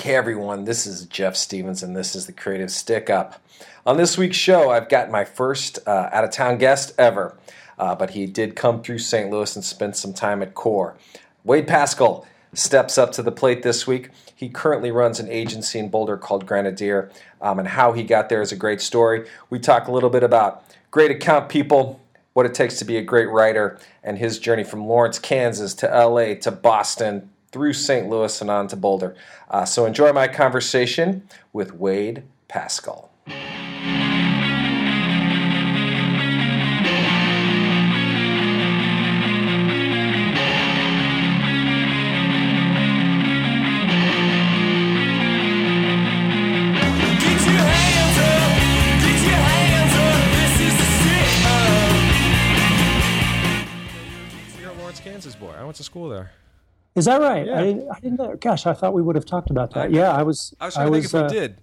Hey everyone, this is Jeff Stevens and this is the Creative Stick Up. On this week's show, I've got my first uh, out of town guest ever, uh, but he did come through St. Louis and spend some time at CORE. Wade Paschall steps up to the plate this week. He currently runs an agency in Boulder called Grenadier, um, and how he got there is a great story. We talk a little bit about great account people, what it takes to be a great writer, and his journey from Lawrence, Kansas to LA to Boston through St. Louis and on to Boulder. Uh, so enjoy my conversation with Wade Paschall. Is that right? Yeah. I, didn't, I didn't know. Gosh, I thought we would have talked about that. yeah, I was. I was trying to think if uh, we did.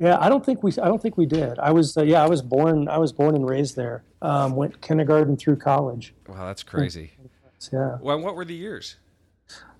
Yeah, I don't think we. I don't think we did. I was. Uh, yeah, I was born. I was born and raised there. Um, went kindergarten through college. Wow, that's crazy. Yeah. Well, what were the years?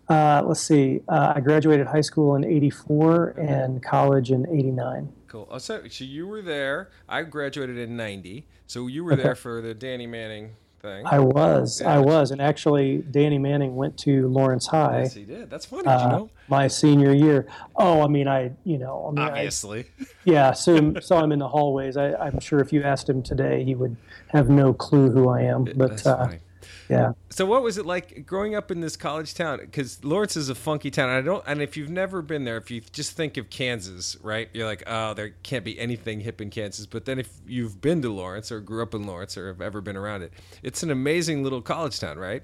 Uh, let's see. Uh, I graduated high school in '84 and college in '89. Cool. Oh, so, so you were there. I graduated in '90. So you were there for the Danny Manning thing. I was. Yeah. I was, and actually, Danny Manning went to Lawrence High. yes, he did. That's funny. Did you Uh, know? my senior year. Oh, I mean, I, you know, I mean, I, Obviously. Yeah, so saw him in the hallways. I, I'm sure if you asked him today, he would have no clue who I am. But That's uh, funny. Yeah, So what was it like growing up in this college town? Because Lawrence is a funky town. I don't. And if you've never been there, if you just think of Kansas, right? You're like, oh, there can't be anything hip in Kansas. But then if you've been to Lawrence or grew up in Lawrence or have ever been around it, it's an amazing little college town, right?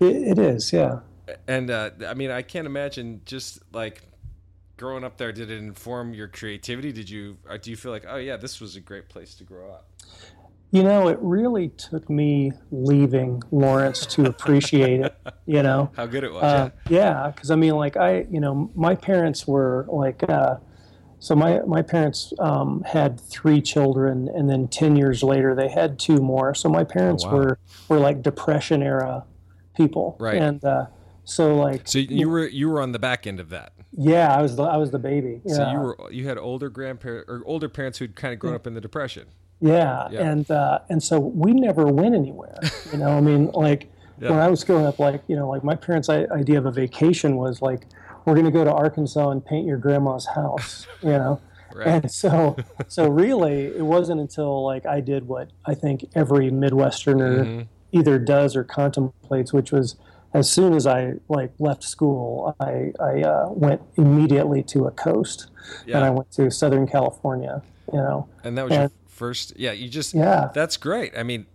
it, it is. Yeah. And uh, I mean, I can't imagine just like growing up there. Did it inform your creativity? Did you? Do you feel like, oh yeah, this was a great place to grow up? You know, it really took me leaving Lawrence to appreciate it. You know. How good it was. Uh, yeah, because I mean, like I, you know, my parents were like, uh, so my my parents um, had three children, and then ten years later they had two more. So my parents Oh, wow. were were like Depression era people, Right. And uh, so like, so you were you were on the back end of that. yeah, I was the I was the baby. Yeah. So you were you had older grandparents or older parents who'd kind of grown up in the depression. Yeah, Yeah. and uh, and so we never went anywhere. You know, I mean, like Yeah. when I was growing up, like you know, like my parents' idea of a vacation was like, we're going to go to Arkansas and paint your grandma's house. You know, Right. and so so really, it wasn't until like I did what I think every Midwesterner Mhm. either does or contemplates, which was as soon as I like left school, I I uh, went immediately to a coast, and I went to Southern California. You know, And that was and- first. Yeah, you just. yeah. That's great. I mean,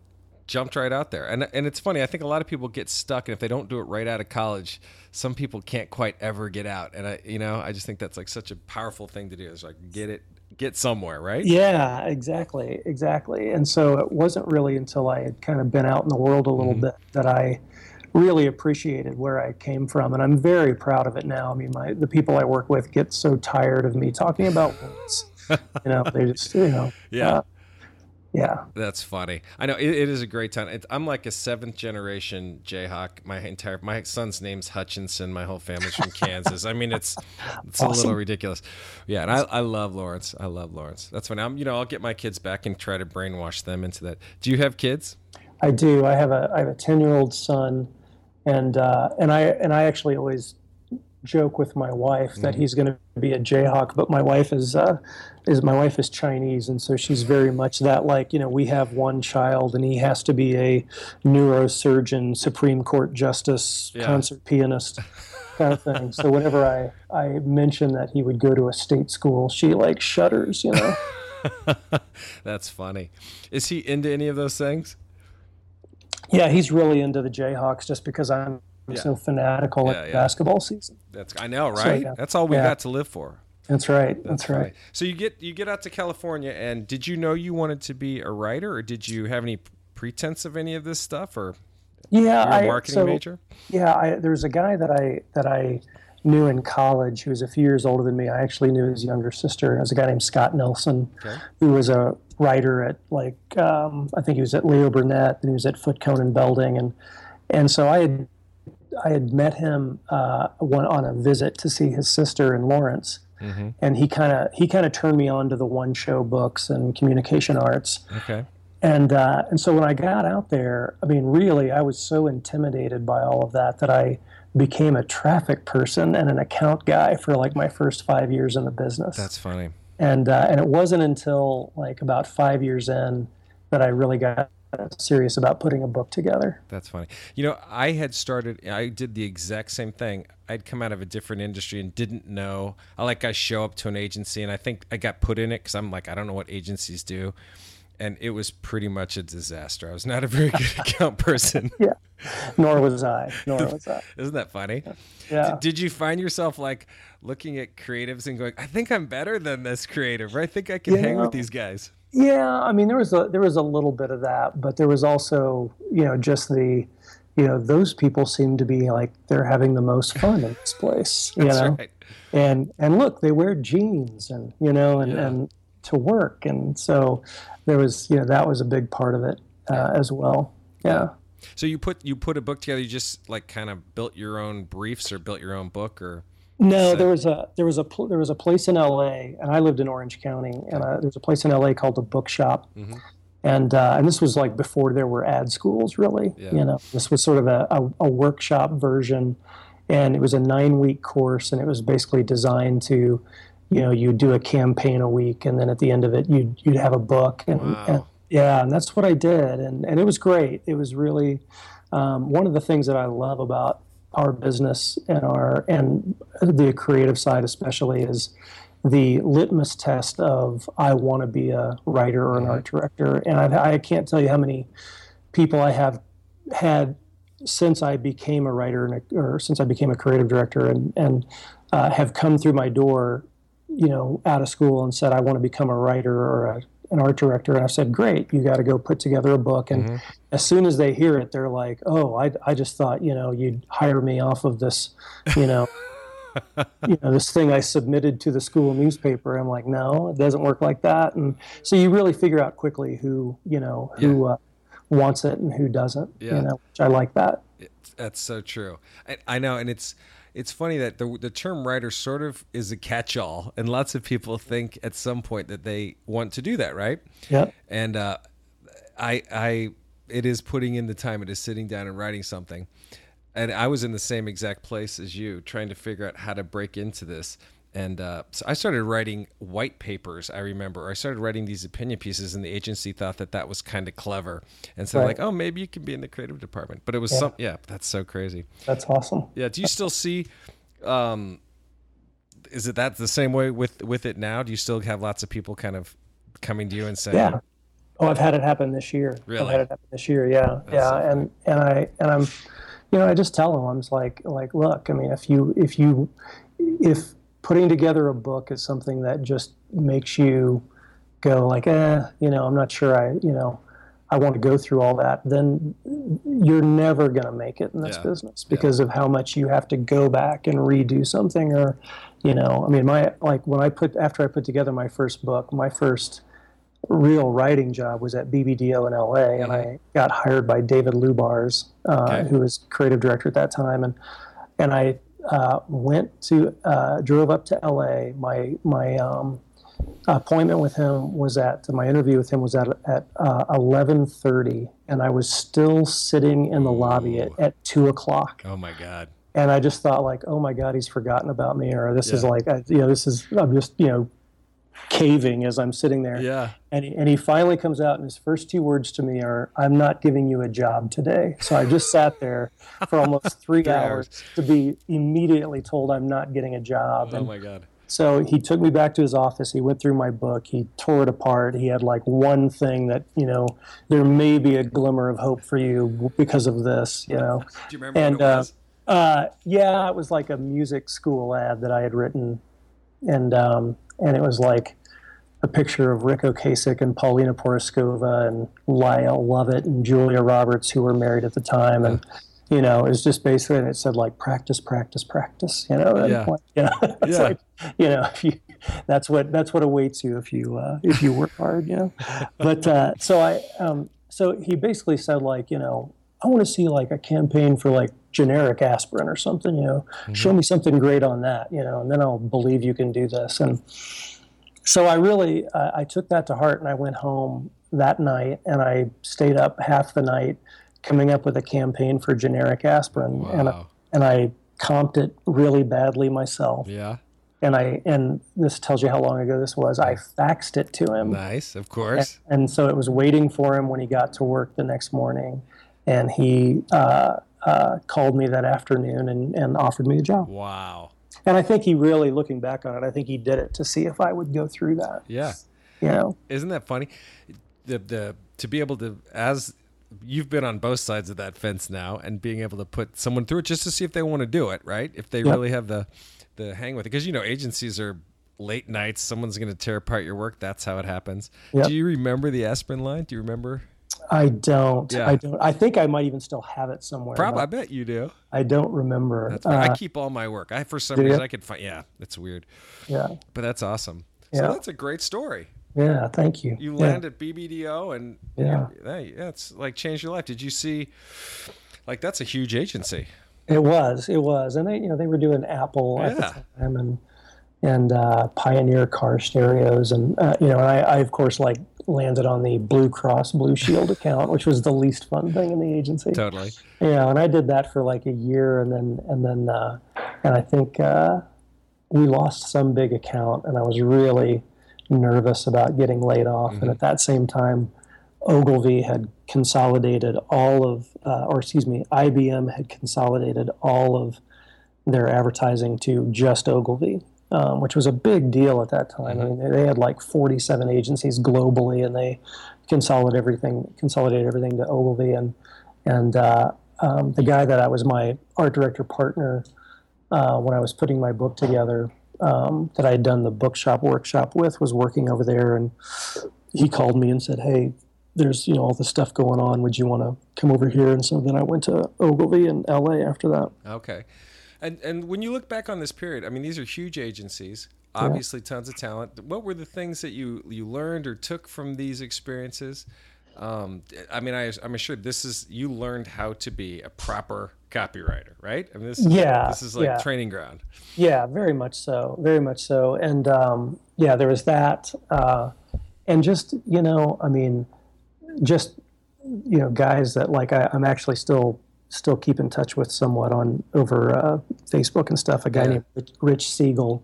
jumped right out there, and and it's funny. I think a lot of people get stuck, and if they don't do it right out of college, some people can't quite ever get out. And I, you know, I just think that's like such a powerful thing to do. Is like get it, get somewhere, right? Yeah, exactly, exactly. And so it wasn't really until I had kind of been out in the world a little Mhm. bit that I really appreciated where I came from, and I'm very proud of it now. I mean, my the people I work with get so tired of me talking about words. you know, they just you know, Yeah. uh, yeah, That's funny. I know it, it is a great town. It, I'm like a seventh generation Jayhawk. My entire my son's name's Hutchinson. My whole family's from Kansas. I mean, it's it's a little ridiculous. Yeah, and I, I love Lawrence. I love Lawrence. That's when I'm. You know, I'll get my kids back and try to brainwash them into that. Do you have kids? I do. I have a I have a ten year old son, and uh, and I and I actually always joke with my wife that he's going to be a Jayhawk, but my wife is uh, is my wife is Chinese, and so she's very much that like you know we have one child, and he has to be a neurosurgeon, Supreme Court justice, Yeah. concert pianist. Kind of thing. So whenever I, I mention that he would go to a state school, she like shudders, you know. That's funny. Is he into any of those things? Yeah, he's really into the Jayhawks just because I'm Yeah. so fanatical Yeah, at basketball season. That's I know, So, right? yeah. That's all we got to live for. That's right. That's, funny. right. So you get you get out to California, and did you know you wanted to be a writer, or did you have any pretense of any of this stuff, or Yeah, you're a I, marketing so, major? Yeah, I, there's a guy that I that I knew in college who was a few years older than me. I actually knew his younger sister. It was a guy named Scott Nelson, Okay. who was a writer at like um, I think he was at Leo Burnett and he was at Foote Cone and Belding, and and so I had I had met him uh, one on a visit to see his sister in Lawrence, Mm-hmm. and he kind of he kind of turned me on to the one show books and communication arts. Okay. And uh, and so when I got out there, I mean, really, I was so intimidated by all of that that I became a traffic person and an account guy for like my first five years in the business. That's funny. and uh, and it wasn't until like about five years in that I really got Uh, serious about putting a book together. That's funny. You know, I had started. I did the exact same thing. I'd come out of a different industry and didn't know. I like I show up to an agency and I think I got put in it because I'm like I don't know what agencies do, and it was pretty much a disaster. I was not a very good account person. Yeah, nor was I. Nor was I. Isn't that funny? Yeah. Did, did you find yourself like looking at creatives and going, I think I'm better than this creative, or I think I can hang with these guys? Yeah, I mean there was a there was a little bit of that, but there was also you know just the you know those people seem to be like they're having the most fun in this place. You know, right. and and look, they wear jeans and you know and Yeah. and to work, and so there was you know that was a big part of it uh, as well. Yeah. So you put you put a book together. You just like kind of built your own briefs or built your own book or No, there was a there was a there was a place in L.A. and I lived in Orange County, and uh, there's a place in L.A. called the Bookshop, Mhm. and uh, and this was like before there were ad schools, really. Yeah. You know, this was sort of a, a, a workshop version, and it was a nine week course, and it was basically designed to, you know, you do a campaign a week, and then at the end of it, you'd you'd have a book, and, Wow. and yeah, and that's what I did, and and it was great. It was really um, one of the things that I love about our business and our and the creative side especially is the litmus test of I want to be a writer or an art director, and I've, I can't tell you how many people I have had since I became a writer and a, or since I became a creative director and and uh, have come through my door, you know, out of school and said I want to become a writer or a, an art director, and I've said, great, you got to go put together a book, and Mhm. as soon as they hear it, they're like, oh, I I just thought you know you'd hire me off of this, you know. you know this thing I submitted to the school newspaper. I'm like, no, it doesn't work like that. And so you really figure out quickly who you know who uh, wants it and who doesn't. Yeah. You know, which I like that. It, that's so true. I, I know, and it's it's funny that the the term writer sort of is a catch-all, and lots of people think at some point that they want to do that, right? Yeah. And uh, I I it is putting in the time. It is sitting down and writing something. And I was in the same exact place as you, trying to figure out how to break into this. And uh, so I started writing white papers. I remember I started writing these opinion pieces, and the agency thought that that was kind of clever, and so Right. like, oh, maybe you can be in the creative department. But it was Yeah. some, yeah, that's so crazy. That's awesome. Yeah. Do you still see? Um, is it that the same way with with it now? Do you still have lots of people kind of coming to you and saying, Yeah. Oh, I've had it happen this year. Really? I've had it happen this year. Yeah, That's yeah, so and and I and I'm, you know, I just tell them I'm just like like look. I mean, if you if you if putting together a book is something that just makes you go like, eh, you know, I'm not sure I, you know, I want to go through all that, then you're never going to make it in this Yeah. business because of how much you have to go back and redo something or, you know, I mean, my like when I put after I put together my first book, my first real writing job was at BBDO in LA, and I got hired by David Lubars, uh, Okay. who was creative director at that time, and and I uh, went to uh, drove up to LA. My my um, appointment with him was at my interview with him was at at uh, eleven thirty, and I was still sitting in the lobby at, at two o'clock. "Oh my god, and I just thought like, oh my God, he's forgotten about me, or this is like, I, you know, this is I'm just you know caving as I'm sitting there. yeah, And he, and he finally comes out, and his first two words to me are, "I'm not giving you a job today." So I just sat there for almost three, hours, to be immediately told I'm not getting a job. oh And my god." so he took me back to his office. He went through my book. He tore it apart. He had like one thing that you know there may be a glimmer of hope for you because of this. You know. Do you remember And, what it uh. Uh, yeah, it was like a music school ad that I had written, and um, and it was like a picture of Ric Ocasek and Paulina Porizkova and Lyle Lovett and Julia Roberts, who were married at the time, and you know, it was just basically, and it said like practice, practice, practice. You know, Yeah. like, you know, it's Yeah. like you know, if you, that's what that's what awaits you if you uh, if you work hard. You know, but uh, so I um, so he basically said like you know I want to see like a campaign for like generic aspirin or something, you know, mm-hmm. show me something great on that, you know, and then I'll believe you can do this. And so I really, uh, I took that to heart and I went home that night and I stayed up half the night coming up with a campaign for generic aspirin. Wow. And, I, and I comped it really badly myself. Yeah. And I and this tells you how long ago this was. I faxed it to him. Nice, of course. And, and so it was waiting for him when he got to work the next morning, and he uh, uh, called me that afternoon and, and offered me a job. Wow. And I think he really, looking back on it, I think he did it to see if I would go through that. Yeah. You know. Isn't that funny? The the to be able to as you've been on both sides of that fence now and being able to put someone through it just to see if they want to do it, right? If they yep. really have the the hang with it because you know agencies are late nights someone's going to tear apart your work that's how it happens yep. do you remember the aspirin line do you remember I don't. Yeah. I don't. I think I might even still have it somewhere. Probably. I bet you do. I don't remember. Uh, I keep all my work. I for some reason? I could find. Yeah, it's weird. Yeah. But that's awesome. So yeah. that's a great story. Yeah. Thank you. You land at BBDO and yeah, hey, yeah, it's like changed your life. Did you see? Like that's a huge agency. It was. It was, and they, you know, they were doing Apple yeah. at the time, and and uh, Pioneer car stereos, and uh, you know, and I, I of course like landed on the Blue Cross Blue Shield account, which was the least fun thing in the agency. Totally. Yeah, and I did that for like a year, and then and then uh, and I think uh, we lost some big account, and I was really nervous about getting laid off. Mm-hmm. And at that same time, Ogilvy had consolidated all of, uh, or excuse me, IBM had consolidated all of their advertising to just Ogilvy um, which was a big deal at that time. Mm-hmm. I mean, they had like 47 agencies globally, and they consolidated everything, consolidated everything to Ogilvy. And and uh, um, the guy that I was my art director partner uh, when I was putting my book together, um, that I had done the bookshop workshop with, was working over there, and he called me and said, "Hey." There's you know all this stuff going on. Would you want to come over here? And so then I went to Ogilvy in L.A. after that. Okay, and and when you look back on this period, I mean, these are huge agencies, obviously yeah. tons of talent. What were the things that you you learned or took from these experiences? Um, I mean, I, am sure this is you learned how to be a proper copywriter, right? I mean, this yeah, this is like yeah. training ground. Yeah, very much so, very much so. And um, yeah, there was that, uh, and just you know, I mean, just you know, guys that like I, I'm actually still still keep in touch with somewhat on over uh, Facebook and stuff. A guy yeah. named Rich Siegel,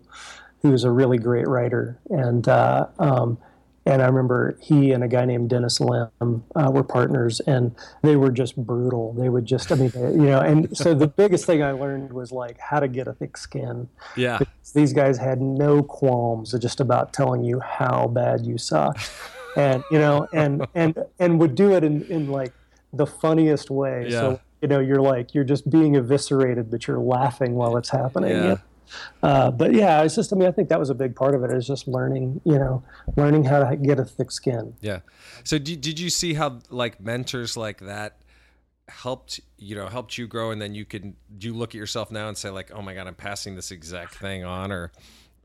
who was a really great writer, and uh, um, and I remember he and a guy named Dennis Lim uh, were partners, and they were just brutal. They would just, I mean, you know, and so the biggest thing I learned was like how to get a thick skin. Yeah, these guys had no qualms just about telling you how bad you suck. and you know, and and and would do it in, in like the funniest way. Yeah. So you know you're like you're just being eviscerated but you're laughing while it's happening. Yeah. Uh, but yeah it's just i mean i think that was a big part of it is just learning you know learning how to get a thick skin. Yeah. So did, did you see how like mentors like that helped you know helped you grow and then you can do you look at yourself now and say like oh my god i'm passing this exact thing on or?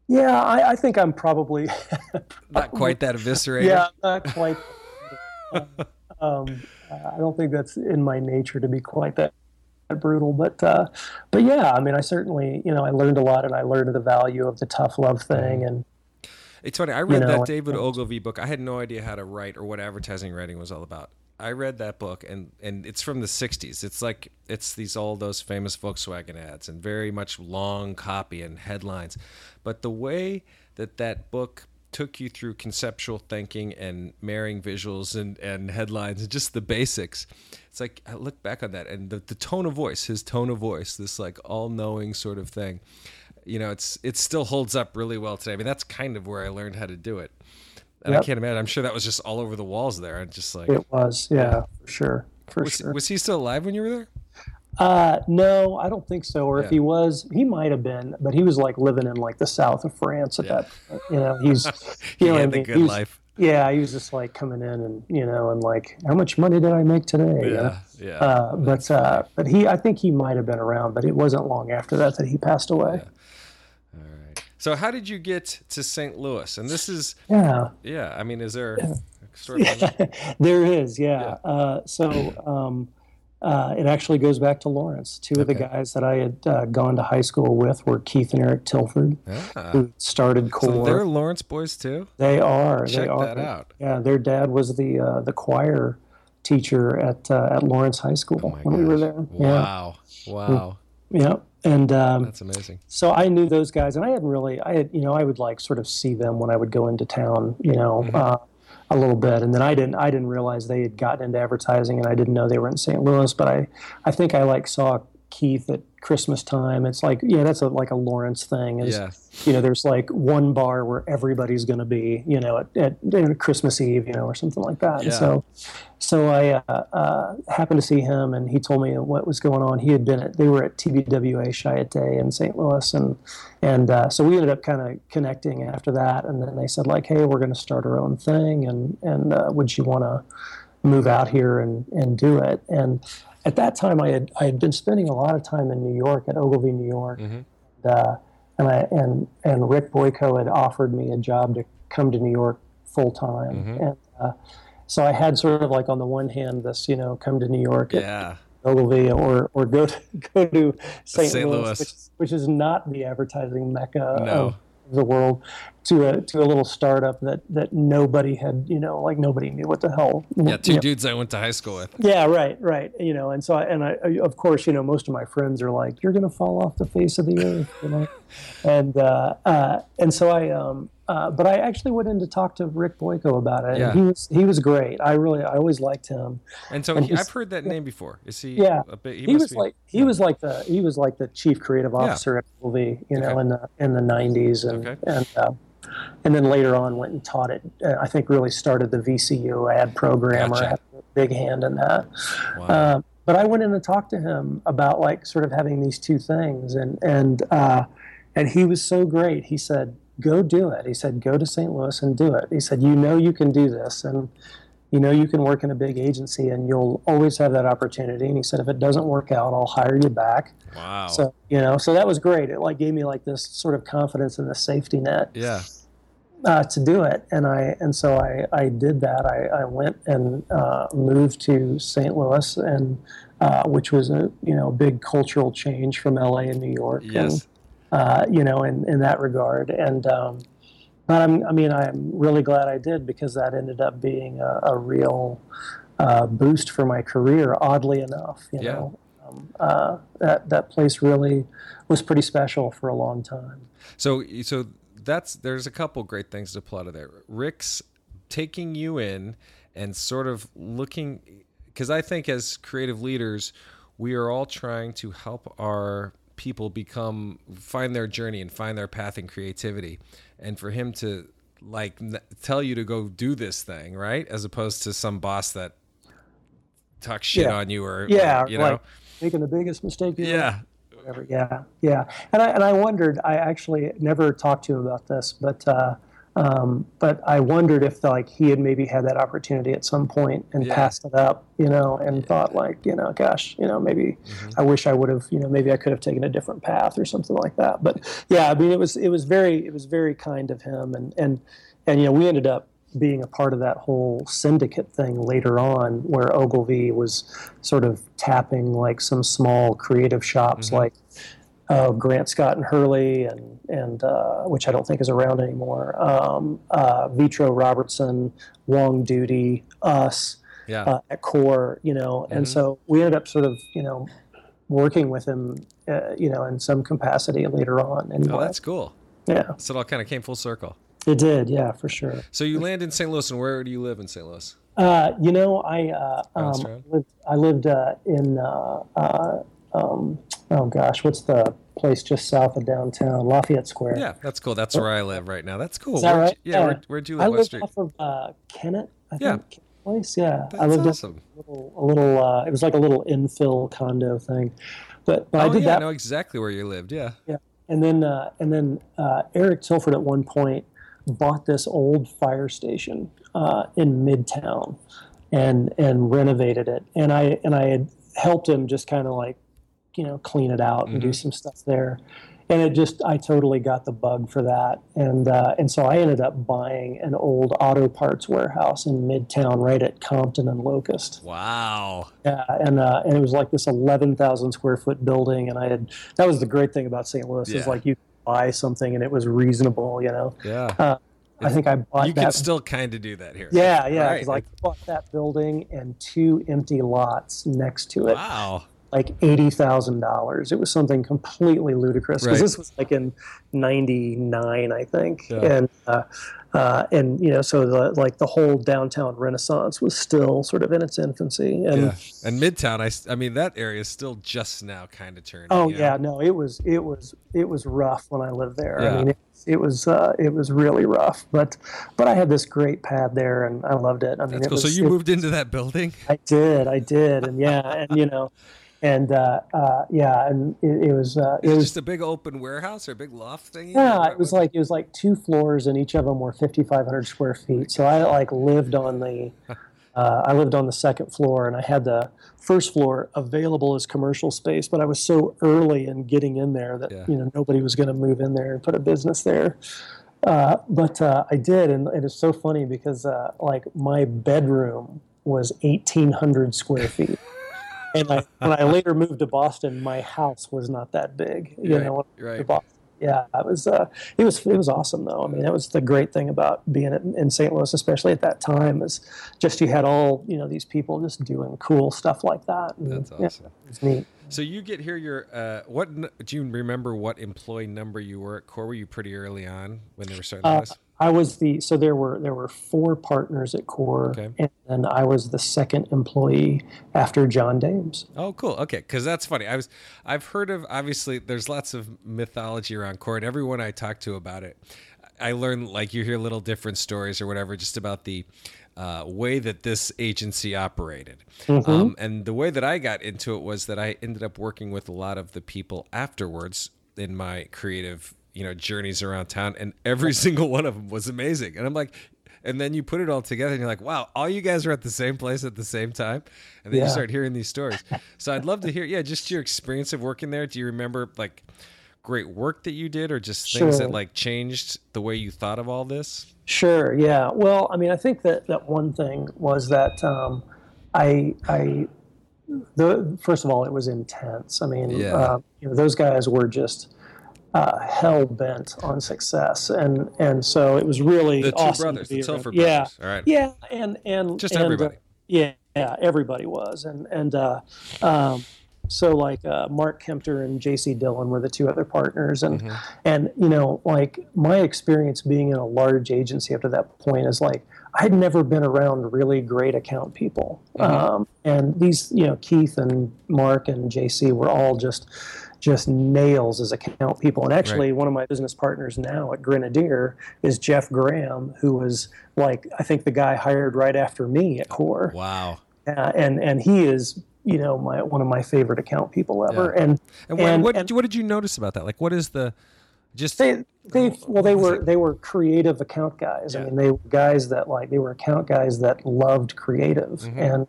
Yeah i, I think i'm probably, probably not quite that eviscerated? yeah not quite. um, I don't think that's in my nature to be quite that brutal but uh, but yeah i mean i certainly you know i learned a lot and i learned the value of the tough love thing mm-hmm. and it's funny i read you know, that david ogilvy book. I had no idea how to write or what advertising writing was all about. I read that book and and it's from the 60s it's like it's these all those famous volkswagen ads and very much long copy and headlines. But the way that that book took you through conceptual thinking and marrying visuals and, and headlines and just the basics. It's like I look back on that and the, the tone of voice, his tone of voice, this like all knowing sort of thing. You know, it's it still holds up really well today. I mean, that's kind of where I learned how to do it. And yep. I can't imagine. I'm sure that was just all over the walls there. And just like it was, yeah, for sure, for was, sure. Was he still alive when you were there? Uh, no, I don't think so. Or yeah. if he was, he might have been, but he was like living in like the south of France at yeah. that. You know, he's he you know, had the good life. Yeah, he was just like coming in and you know, and like, how much money did I make today? Yeah, you know? yeah. Uh, but uh, but he, I think he might have been around, but it wasn't long after that that he passed away. Yeah. All right. So how did you get to St. Louis? And this is yeah, yeah. I mean, is there? There is, yeah. yeah. Uh, so. Um, uh, it actually goes back to Lawrence. Two of the guys that I had uh, gone to high school with were Keith and Eric Tilford, Ah. who started Core. So they're Lawrence boys too. they are. Check they are. that out. Yeah, their dad was the uh, the choir teacher at uh, at Lawrence High School Oh when we were gosh. there. Yeah, Wow. Wow. yeah. And um, That's amazing. so I knew those guys, and I hadn't really, I had, you know, I would like sort of see them when I would go into town, you know, Mm-hmm. A little bit, and then I didn't, I didn't realize they had gotten into advertising, and I didn't know they were in St. Louis, but I, I think I like saw Keith at Christmas time. It's like, yeah, that's a, like a Lawrence thing. Is, Yeah. You know, there's like one bar where everybody's going to be, you know, at, at, Christmas Eve, you know, or something like that. Yeah. so, so I uh, uh, happened to see him, and he told me what was going on. He had been at, they were at TBWA Chiat in St. Louis, and and uh, so we ended up kind of connecting after that. And then they said like, hey, we're going to start our own thing, and and uh, would you want to move out here and and do it? And at that time, I had I had been spending a lot of time in New York at Ogilvy, New York, Mhm. and, uh, and I and and Rick Boyko had offered me a job to come to New York full time, Mhm. and uh, so I had sort of like on the one hand this you know come to New York at Yeah. Ogilvy or or go to go to St. St. Louis, Louis. Which, which is not the advertising mecca No. of the world, to a to a little startup that that nobody had you know like nobody knew what the hell Yeah. Two you know, dudes I went to high school with. yeah, right, right. You know, and so I, and I, of course, you know, most of my friends are like, "You're going to fall off the face of the earth," you know, and uh, uh, and so I, um, uh, but I actually went in to talk to Rick Boyko about it. Yeah. And he was he was great. I really, I always liked him. And so And he, I've heard that name before. Is he? Yeah. A bit, he, He, was be, like he was like the he was like the chief creative officer at Ogilvy, you know, Okay. in the in the '90s, and Okay. and. And then later on went and taught it. Uh, I think really started the VCU ad program Gotcha. or had a big hand in that. Wow. Um, but I went in and talked to him about like sort of having these two things, and and uh, and he was so great. He said, "Go do it." He said, "Go to St. Louis and do it." He said, "You know you can do this, and you know you can work in a big agency, and you'll always have that opportunity." And he said, "If it doesn't work out, I'll hire you back." wow. So you know, so that was great. It like gave me like this sort of confidence in the safety net yeah. Uh, to do it, and I and so I, I did that. I, I went and uh, moved to St. Louis, and uh, which was a you know big cultural change from LA and New York. Yes. And, uh, you know, in, in that regard, and um, but I'm, I mean, I'm really glad I did because that ended up being a, a real uh, boost for my career. Oddly enough, you Yeah. know, um, uh, that that place really was pretty special for a long time. So so that's there's a couple great things to pull out of there. Rick's taking you in and sort of looking because I think as creative leaders, we are all trying to help our people become find their journey and find their path in creativity. And for him to like n- tell you to go do this thing, right? As opposed to some boss that talks shit Yeah. on you or Yeah, or, you know. like making the biggest mistake. Yeah. Whatever. Yeah, yeah. And I and I wondered. I actually never talked to him about this, but uh, um, but I wondered if like he had maybe had that opportunity at some point and Yeah. passed it up, you know, and thought like, you know, gosh, you know, maybe Mm-hmm. I wish I would have, you know, maybe I could have taken a different path or something like that. But yeah, I mean, it was it was very it was very kind of him, and and and you know, we ended up being a part of that whole syndicate thing later on, where Ogilvy was sort of tapping like some small creative shops Mm-hmm. like uh, Grant Scott and Hurley, and and uh, which I don't think is around anymore. Um, uh, Vitro Robertson, Wong Doody, us Yeah. uh, at Core, you know, and Mhm. so we ended up sort of you know working with him, uh, you know, in some capacity later on. And oh, that's cool. yeah, So it all kind of came full circle. It did, yeah, for sure. So you land in St. Louis, and where do you live in St. Louis? Uh, you know, I uh, um, lived, I lived uh, in uh, uh, um, oh gosh, what's the place just south of downtown, Lafayette Square. Yeah, that's cool. That's where I live right now. That's cool. Is that Where'd right? you- yeah, Yeah. Where, where'd you I live? What lived street? off of uh, Kennett. I Yeah. think place. Yeah, I That's lived awesome. a little, a little uh, it was like a little infill condo thing, but, but I oh did yeah, I know exactly where you lived. Yeah. And then, uh, and then uh, Eric Tilford at one point bought this old fire station uh, in Midtown, and and renovated it. And I and I had helped him just kind of like, you know, clean it out and do Mhm. some stuff there. and it just I totally got the bug for that, and uh, and so I ended up buying an old auto parts warehouse in Midtown, right at Compton and Locust. Wow. Yeah, and uh, and it was like this eleven thousand square foot building, and I had that was the great thing about St. Louis Yeah. is like you buy something and it was reasonable, you know. Yeah. Uh, I think I bought you that. can still kind of do that here. yeah, yeah, Right. because I bought that building and two empty lots next to it, Wow. like eighty thousand dollars. It was something completely ludicrous because Right. this was like in '99, I think, Yeah. and uh, uh, and you know, so the like the whole downtown Renaissance was still sort of in its infancy, and yeah. And Midtown, I, I mean, that area is still just now kind of turning. Oh yeah, no, it was it was it was rough when I lived there. Yeah. I mean, it, it was uh, it was really rough, but but I had this great pad there, and I loved it. I mean, That's it cool. was, so you it- moved into that building? I did, I did, and yeah, and you know, and uh, uh, yeah, and it, it was uh, it was just a big open warehouse or a big loft thing? yeah, it was like it was like two floors, and each of them were fifty five hundred square feet. So I like lived on the. Uh, I lived on the second floor, and I had the first floor available as commercial space. But I was so early in getting in there that Yeah. you know nobody was going to move in there and put a business there. Uh, but uh, I did, and it is so funny because uh, like my bedroom was eighteen hundred square feet. And I, when I later moved to Boston, my house was not that big. You Right, know, right. to Boston. Yeah, it was. Uh, it was. It was awesome, though. I mean, that was the great thing about being in, St. Louis, especially at that time, is just you had all you know these people just doing cool stuff like that. And, That's awesome. it was neat. So you get here. Your uh, what? Do you remember what employee number you were at Core? Were you pretty early on when they were starting Uh, this? I was the so there were there were four partners at Core, Okay. and then I was the second employee after John Dames. Oh, cool. Okay, because that's funny. I was, I've heard of. Obviously, there's lots of mythology around Core, and everyone I talk to about it, I learn like you hear little different stories or whatever, just about the uh, way that this agency operated. Um, and the way that I got into it was that I ended up working with a lot of the people afterwards in my creative, you know, journeys around town, and every single one of them was amazing. And I'm like. And then you put it all together, and you're like, "Wow! All you guys are at the same place at the same time." And then you start hearing these stories. So I'd love to hear, yeah, just your experience of working there. Do you remember like great work that you did, or just things Sure. that like changed the way you thought of all this? Sure. Yeah. Well, I mean, I think that that one thing was that um, I I the first of all, it was intense. I mean, Yeah. uh, you know, those guys were just uh, hell bent on success, and and so it was really The two awesome brothers, the Tilford around. Yeah. All right. Yeah, and and Just and, uh, everybody. yeah, yeah, everybody was, and and uh, um, so like uh, Mark Kempter and J.C. Dillon were the two other partners, and Mm-hmm. and you know like my experience being in a large agency up to that point is like I'd never been around really great account people, Mm-hmm. um, and these you know Keith and Mark and J.C. were all just just nails as account people. And actually, one of my business partners now at Grenadier is Jeff Graham, who was like I think the guy hired right after me at Core, Wow. uh, and and he is you know my one of my favorite account people ever. Yeah. And And what, And- what, and- what did you notice about that? Like, what is the just they they well they were they were creative account guys. Yeah. I mean they were guys that like they were account guys that loved creative Mm-hmm. and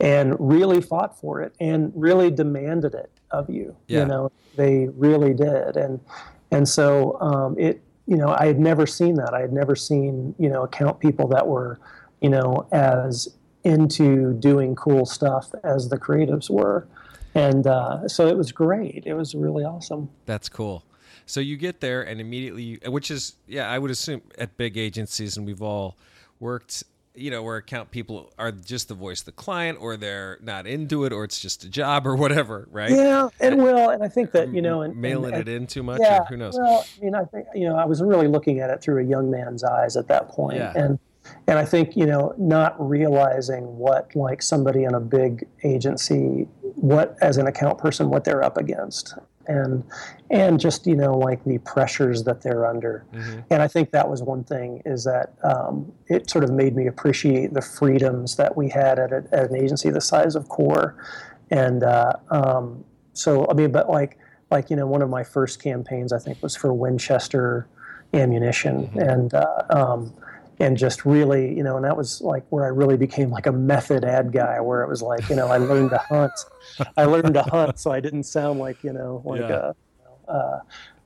and really fought for it and really demanded it of you. Yeah. You know they really did and and so um, it you know I had never seen that. I had never seen you know account people that were you know as into doing cool stuff as the creatives were. And uh, so it was great. It was really awesome. That's cool. So you get there and immediately, which is, yeah, I would assume at big agencies, and we've all worked, you know, where account people are just the voice of the client, or they're not into it, or it's just a job, or whatever, right? Yeah, and well, and I think that you know, and, mailing and, it in too much, yeah, or who knows? Well, I mean, I think you know, I was really looking at it through a young man's eyes at that point, Yeah. and and I think you know, not realizing what like somebody in a big agency, what as an account person, what they're up against, and and just you know, like the pressures that they're under, Mm-hmm. and I think that was one thing is that um, it sort of made me appreciate the freedoms that we had at, a, at an agency the size of Core, and uh, um, so I mean, but like like you know, one of my first campaigns I think was for Winchester ammunition, and uh, um, and just really you know, and that was like where I really became like a method ad guy, where it was like you know, I learned to hunt, I learned to hunt, so I didn't sound like you know like Yeah. a uh,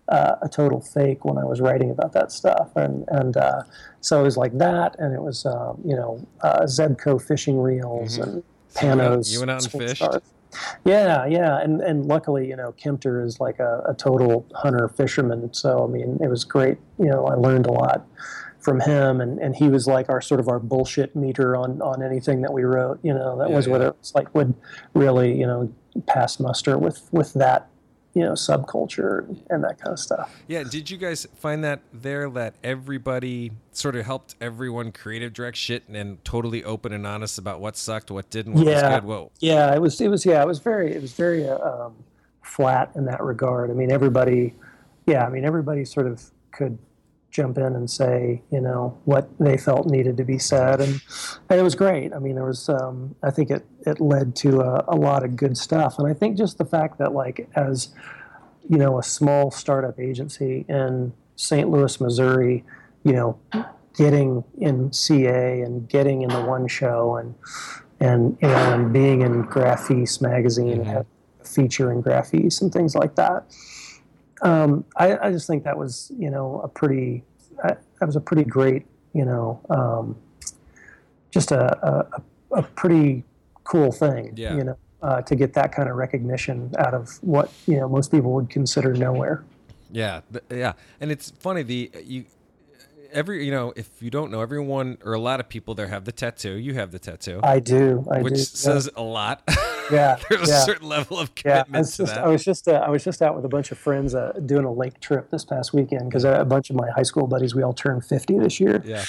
uh, a total fake when I was writing about that stuff, and and uh, so it was like that, and it was um, you know uh, Zebco fishing reels and So you went out- Panoz. you went out and fished? stars. Yeah, yeah, and and luckily, you know, Kempter is like a, a total hunter fisherman. So I mean, it was great. You know, I learned a lot from him, and, and he was like our sort of our bullshit meter on on anything that we wrote. You know, that Yeah, was yeah. whether it's like would really you know pass muster with with that you know subculture and that kind of stuff. Yeah, did you guys find that there that everybody sort of helped everyone creative direct shit and, and totally open and honest about what sucked, what didn't, what was Yeah. good? Whoa. Yeah, it was. It was. Yeah, it was very. It was very uh, um, flat in that regard. I mean, everybody. Yeah, I mean, everybody sort of could jump in and say, you know, what they felt needed to be said, and, and it was great. I mean, there was. Um, I think it it led to a, a lot of good stuff, and I think just the fact that like as you know a small startup agency in St. Louis, Missouri, you know, getting in CA and getting in the one show and and you know, and being in Graphis magazine and Mhm. have a feature in Graphis and things like that. Um, I, I just think that was you know a pretty I, that was a pretty great you know um, just a, a a pretty cool thing Yeah. you know uh, to get that kind of recognition out of what you know most people would consider nowhere. Yeah, yeah, and it's funny the you every you know if you don't know everyone or a lot of people there have the tattoo. You have the tattoo, I do. I which do. says a lot. Yeah, There's yeah. a certain level of Yeah, I commitment was just. I was just, uh, I was just out with a bunch of friends uh, doing a lake trip this past weekend because a bunch of my high school buddies we all turned 50 this year, yeah,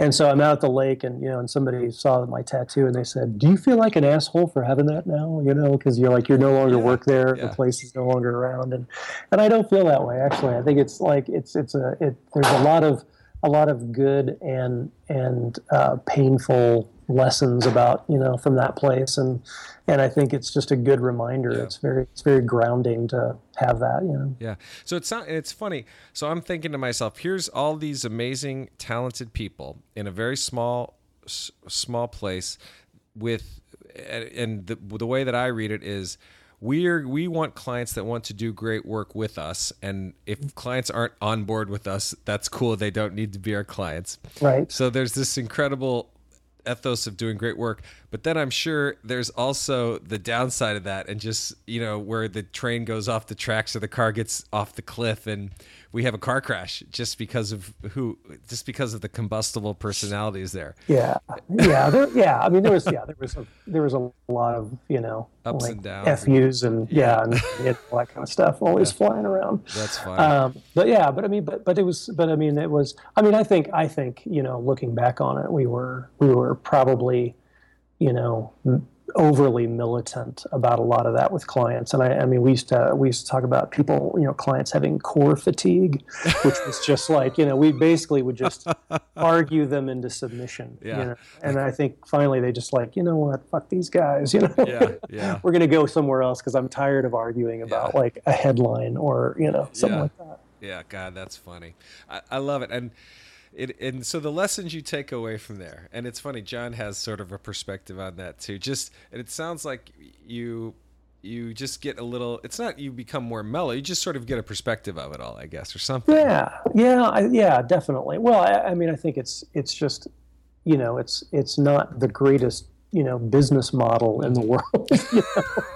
and so I'm out at the lake and you know, and somebody saw my tattoo and they said, "Do you feel like an asshole for having that now?" You know, because you're like you're no longer Yeah, work there, yeah. the place is no longer around, and and I don't feel that way actually. I think it's like it's it's a it, there's a lot of a lot of good and and uh, painful lessons about you know from that place and and I think it's just a good reminder. Yeah. It's very it's very grounding to have that. You know. yeah. So it's not. It's funny. So I'm thinking to myself, here's all these amazing, talented people in a very small, s- small place, with, and the the way that I read it is. We're, we want clients that want to do great work with us. And if clients aren't on board with us, that's cool. They don't need to be our clients. Right. So there's this incredible ethos of doing great work, but then I'm sure there's also the downside of that, and just you know where the train goes off the tracks or the car gets off the cliff, and we have a car crash just because of who, just because of the combustible personalities there. Yeah, yeah, there, yeah. I mean, there was yeah, there was a there was a lot of you know Ups like and downs. FUs and yeah, and, and all that kind of stuff always flying around. That's fine. Um, but yeah, but I mean, but but it was, but I mean, it was. I mean, I think I think you know, looking back on it, we were we were probably, you know. Overly militant about a lot of that with clients and I, I mean we used to we used to talk about people you know clients having core fatigue which was just like you know we basically would just argue them into submission. Yeah. You know? And I think finally they just like, you know what, fuck these guys. You know, Yeah, yeah. we're gonna go somewhere else because I'm tired of arguing about like a headline or you know something Yeah. like that. Yeah, God, that's funny. I, I love it, and it and so the lessons you take away from there, and it's funny. John has sort of a perspective on that too. Just and it sounds like you you just get a little. It's not you become more mellow. You just sort of get a perspective of it all, I guess, or something. Yeah, yeah, I, yeah, definitely. Well, I, I mean, I think it's it's just, you know, it's it's not the greatest you know business model in the world. you know?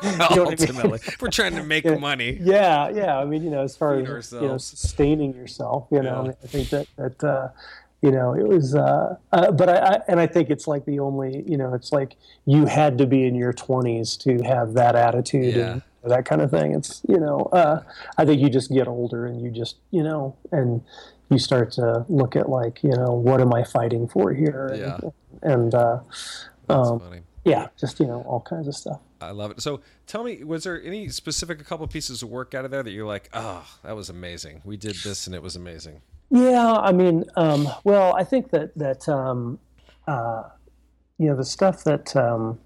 You know what I mean? Ultimately, we're trying to make money. Yeah, yeah. I mean, you know, as far Feed as you know, sustaining yourself, you know, Yeah. I, mean, I think that that uh, you know it was. Uh, uh, but I, I and I think it's like the only you know, it's like you had to be in your twenties to have that attitude Yeah. and that kind of thing. It's you know, uh, I think you just get older and you just you know and you start to look at like you know what am I fighting for here and, Yeah. and uh, That's um, funny. yeah, just you know all kinds of stuff. I love it. So tell me, was there any specific a couple pieces of work out of there that you're like, oh, that was amazing. We did this and it was amazing. Yeah, I mean, um, well, I think that that um, uh, you know the stuff that um,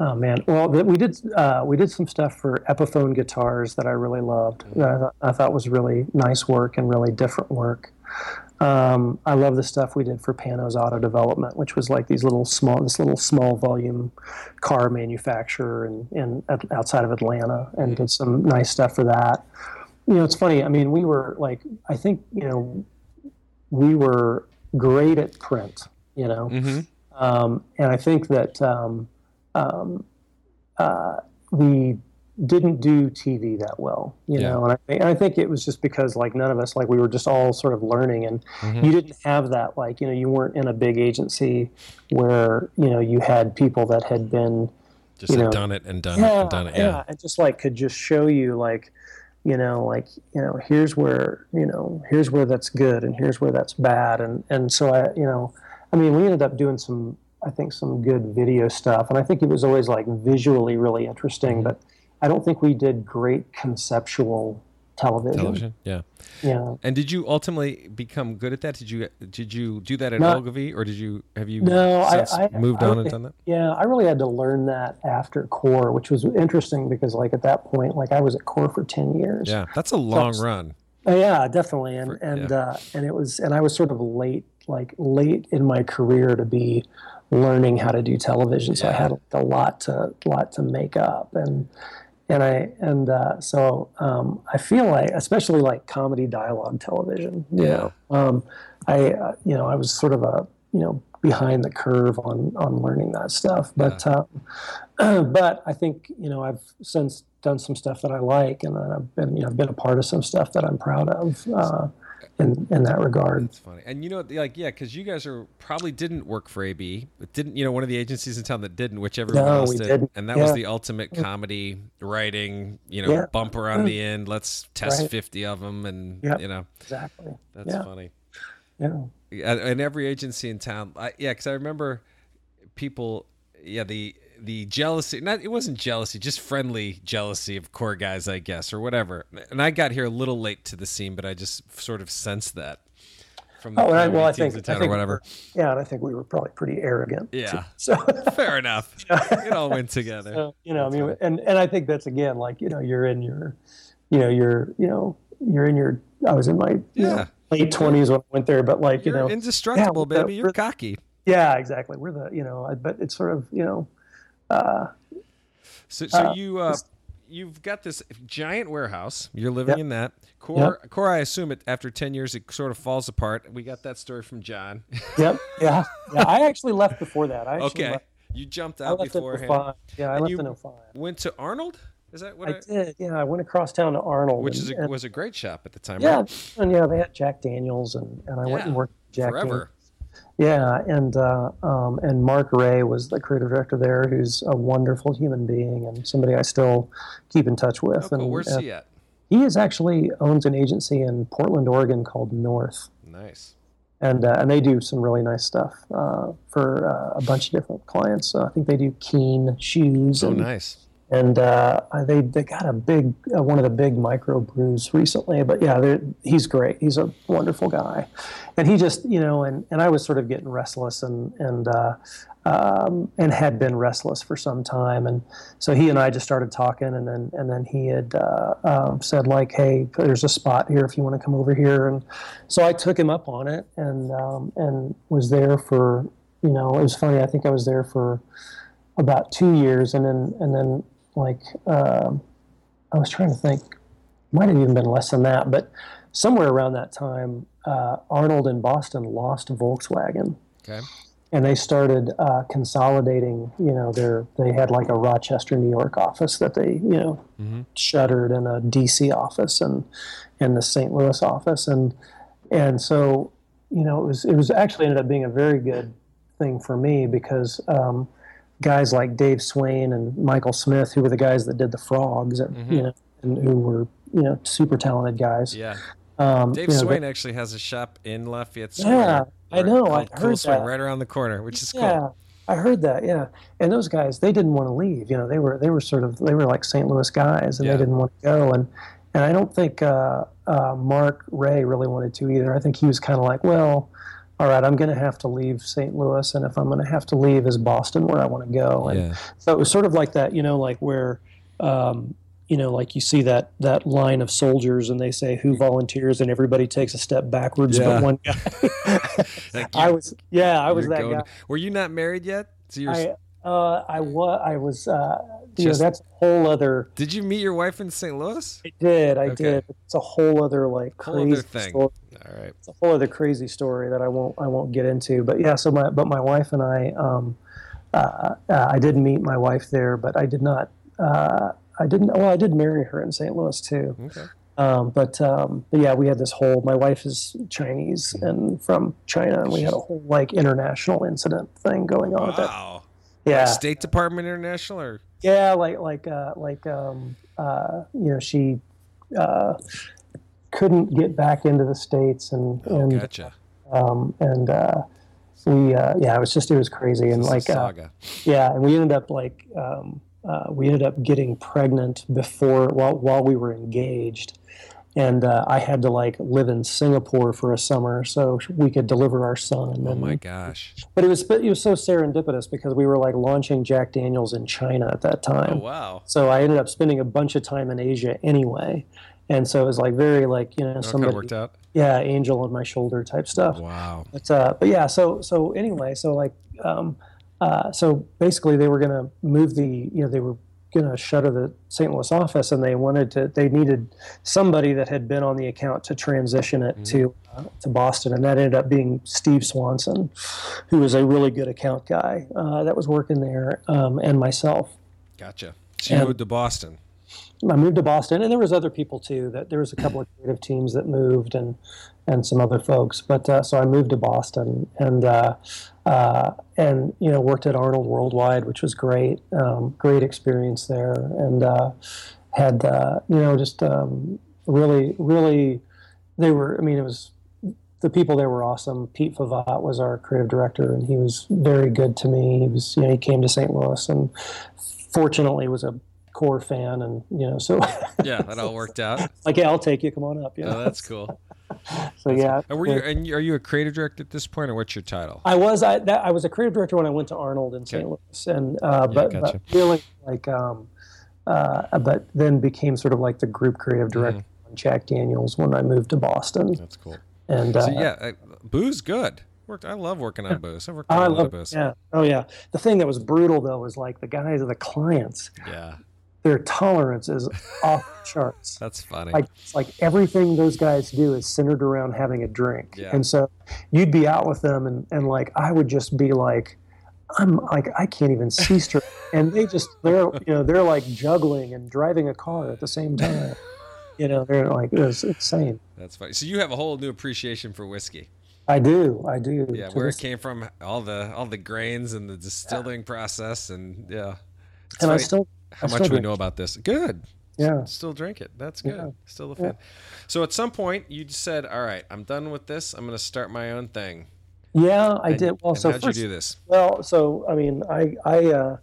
oh man, well, that we did uh, we did some stuff for Epiphone guitars that I really loved. That I, thought, I thought was really nice work and really different work. Um, I love the stuff we did for Panoz Auto Development, which was like these little small, this little small volume car manufacturer in, in outside of Atlanta, and did some nice stuff for that. you know, it's funny. I mean, we were like, I think, you know, we were great at print, you know, Mm-hmm. um, and I think that um, um, uh, we didn't do TV that well, you Yeah. know, and I, think- and I think it was just because like none of us, like we were just all sort of learning, and Mhm. you didn't have that, like you know, you weren't in a big agency where you know you had people that had been Just you know, done it and done it and done it. Yeah. and just like could just show you like you know like you know here's where you know here's where that's good and here's where that's bad and and so i you know i mean we ended up doing some i think some good video stuff and i think it was always like visually really interesting Mm-hmm. but i don't think we did great conceptual television, Television. Yeah. yeah And did you ultimately become good at that? Did you did you do that at Not- Ogilvy, or did you have you No, I- I- moved I on and done that? Yeah, I really had to learn that after core, which was interesting because, like, at that point, like, I was at core for ten years. Yeah, that's a long Plus- run. Uh, yeah, definitely, and For- and yeah. uh, and it was, and I was sort of late, like late in my career to be learning how to do television. So I had a lot to lot to make up, and and I and uh, so um, I feel like, especially like comedy dialogue television, Yeah. um, I uh, you know I was sort of a you know behind the curve on on learning that stuff, but um, but I think you know I've since done some stuff that I like, and I've been you know I've been a part of some stuff that I'm proud of. Uh, in in that regard. That's funny. And you know, like, yeah, because you guys are probably didn't work for AB, but didn't you know one of the agencies in town that didn't, which everyone No, else we did, didn't. and that was the ultimate comedy writing. You know, Yeah. bumper on the end. Let's test Right. fifty of them, and Yep. you know, Exactly. that's Yeah. funny. Yeah. and and every agency in town I, yeah because i remember people yeah the the jealousy not it wasn't jealousy just friendly jealousy of core guys i guess or whatever and i got here a little late to the scene but i just sort of sensed that from the Oh, I, well, I think, I town or think whatever Yeah, and I think we were probably pretty arrogant. too. Yeah. So, fair enough it all went together so, you know, I mean, funny. and and I think that's again like you know you're in your, you know, you're you know you're in your. I was in my Yeah. know, late twenties when I went there, but like you're you know, indestructible yeah, baby you're we're- cocky yeah, exactly. We're the you know, I- but it's sort of you know, uh, So, so Uh, you uh, you've got this giant warehouse. You're living Yep. in that. Core, core. I assume it after ten years it sort of falls apart. We got that story from John. yep, yeah, yeah. I actually left before that. I actually okay, left, you jumped out beforehand. Yeah, I And left in 05. Went to Arnold. Is that what? I I, did. Yeah, I went across town to Arnold, which and- is a, and- was a great shop at the time. yeah, right? and yeah, they had Jack Daniels, and, and I went and worked with Jack Daniels. Yeah, and uh, um, and Mark Ray was the creative director there, who's a wonderful human being and somebody I still keep in touch with. Oh, cool. And, Where's and he at? he is actually owns an agency in Portland, Oregon called North, Nice. and uh, and they do some really nice stuff uh, for uh, a bunch of different clients. Uh, I think they do Keen shoes Oh, and nice. And uh, they they got a big uh, one of the big micro brews recently. But yeah, he's great. He's a wonderful guy, and he just you know, and, and I was sort of getting restless and and uh, um, and had been restless for some time, and so he and I just started talking, and then and then he had uh, uh, said like, hey, there's a spot here if you want to come over here, and so I took him up on it, and um, and was there for you know, it was funny. I think I was there for about two years, and then and then like um, I was trying to think, might have even been less than that, but somewhere around that time, uh, Arnold in Boston lost Volkswagen, Okay. and they started uh, consolidating. You know, their they had like a Rochester, New York office that they you know Mhm. shuttered, and a DC office, and and the St. Louis office, and and so you know it was it was actually ended up being a very good thing for me because. Um, guys like Dave Swain and Michael Smith, who were the guys that did the frogs, and, Mhm. you know, and who were you know super talented guys. Yeah. Um, Dave you know, Swain actually has a shop in Lafayette Yeah, I know, I called Cool heard Swing that. right around the corner, which is Yeah, cool. I heard that. Yeah, and those guys, they didn't want to leave. You know, they were they were sort of they were like St. Louis guys, and Yeah. they didn't want to go. And and I don't think uh, uh, Mark Ray really wanted to either. I think he was kind of like, well. All right, I'm going to have to leave St. Louis, and if I'm going to have to leave, is Boston where I want to go? And Yeah. So it was sort of like that, you know, like where, um, you know, like you see that that line of soldiers, and they say who volunteers, and everybody takes a step backwards, Yeah. but one guy. I was, yeah, I was you're that going- guy. Were you not married yet? So you're, I, Uh, I was. I was. Uh, you Just- know, that's a whole other. Did you meet your wife in St. Louis? I did. I Okay. did. It's a whole other like crazy other thing. story. All right. It's a whole other crazy story that I won't. I won't get into. But yeah. So my. But my wife and I. Um, uh, uh, I did meet my wife there, but I did not. Uh, I didn't. Well, I did marry her in St. Louis too. Okay. Um, but, um, but yeah, we had this whole. My wife is Chinese and from China, and we had a whole like international incident thing going on with that. Wow. Yeah, State Department International or? Yeah, like like uh, like um, uh, you know, she uh, couldn't get back into the states, and oh, and gotcha. um, and uh, we uh, yeah, it was just it was crazy, and like uh, yeah, and we ended up like um, uh, we ended up getting pregnant before while while we were engaged, and uh, I had to like live in Singapore for a summer so we could deliver our son. oh my gosh. But it was it was so serendipitous because we were like launching Jack Daniels in China at that Oh time. wow. So I ended up spending a bunch of time in Asia anyway. And so it was like very like you know kind somebody worked out. yeah angel on my shoulder type stuff. Wow. But uh, but yeah, so so anyway, so like um, uh, so basically they were gonna move the you know they were gonna shutter the St. Louis office and they wanted to they needed somebody that had been on the account to transition it to uh, to Boston and that ended up being Steve Swanson, who was a really good account guy uh, that was working there um, and myself. Gotcha. So you And- moved to Boston. I moved to Boston, and there was other people too. That there was a couple of creative teams that moved, and and some other folks. But uh, so I moved to Boston, and uh, uh, and you know worked at Arnold Worldwide, which was great. Um, great experience there, and uh, had uh, you know just um, really really they were. I mean, it was the people there were awesome. Pete Favat was our creative director, and he was very good to me. He was you know he came to St. Louis and fortunately was a core fan and you know so Yeah, that all worked out. like yeah i'll take you come on up you know? Oh, that's cool. so yeah And were you and are you a creative director at this point, or what's your title? i was i that, i was a creative director when i went to arnold in st louis and uh, but, gotcha. but really like um uh, but then became sort of like the group creative Mm-hmm. director on jack daniels when i moved to boston That's cool. and uh, yeah, uh, booze good. Worked. I love working on booze. I've worked on I a lot love of booze. yeah oh yeah the thing that was brutal though was like the guys are the clients Yeah, their tolerance is off the charts that's funny. like it's like everything those guys do is centered around having a drink Yeah. and so you'd be out with them and, and like i would just be like i'm like i can't even see straight and they just they're you know they're like juggling and driving a car at the same time you know they're like it's insane That's funny. So you have a whole new appreciation for whiskey. i do i do Yeah, where this- it came from, all the all the grains and the distilling process, and yeah. And i still how I much we know about this. Good. yeah Still drink it. That's good. Yeah. Still a fan. So at some point you said, "All right, I'm done with this. I'm going to start my own thing." yeah i And- did well so how'd first, you do this? Well, so I mean, I I uh,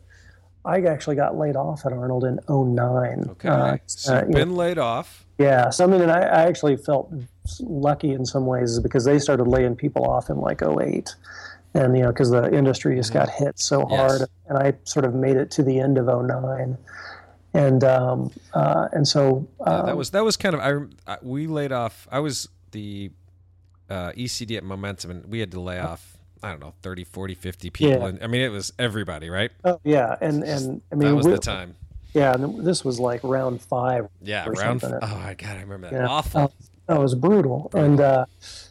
I actually got laid off at Arnold in 09. Okay, Uh, so uh, you've know, been laid off. yeah. So I mean, and I, I actually felt lucky in some ways because they started laying people off in like 08. And you know, because the industry just got hit so Mm-hmm. Yes. hard, and I sort of made it to the end of 09. and um, uh, and so Yeah, um, that was that was kind of I, we laid off. I was the uh, ECD at Momentum, and we had to lay off. I don't know, 30, 40, 50 people. Yeah. And, I mean, it was everybody, right? oh yeah, and and I mean, that was the time. yeah, and this was like round five Yeah, or round. something. Oh my god, I remember that. Yeah. Awful. That was brutal. And uh,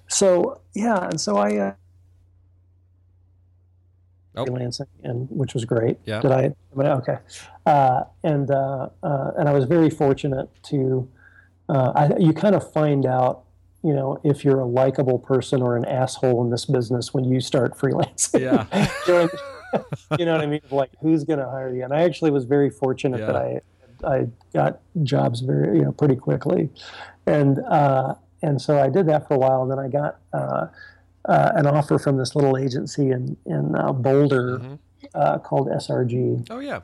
so yeah, and so I uh, Oh. freelancing, and which was great. Yeah. Did I? Okay. Uh, and uh, uh, and I was very fortunate to. Uh, I, you kind of find out, you know, if you're a likable person or an asshole in this business when you start freelancing. Yeah. you, know, what I- you know what I mean? Like, who's going to hire you? And I actually was very fortunate that I I got jobs very you know pretty quickly, and uh, and so I did that for a while. And then I got uh, an offer from this little agency in in uh, Boulder Mhm. uh, called SRG, Oh yeah.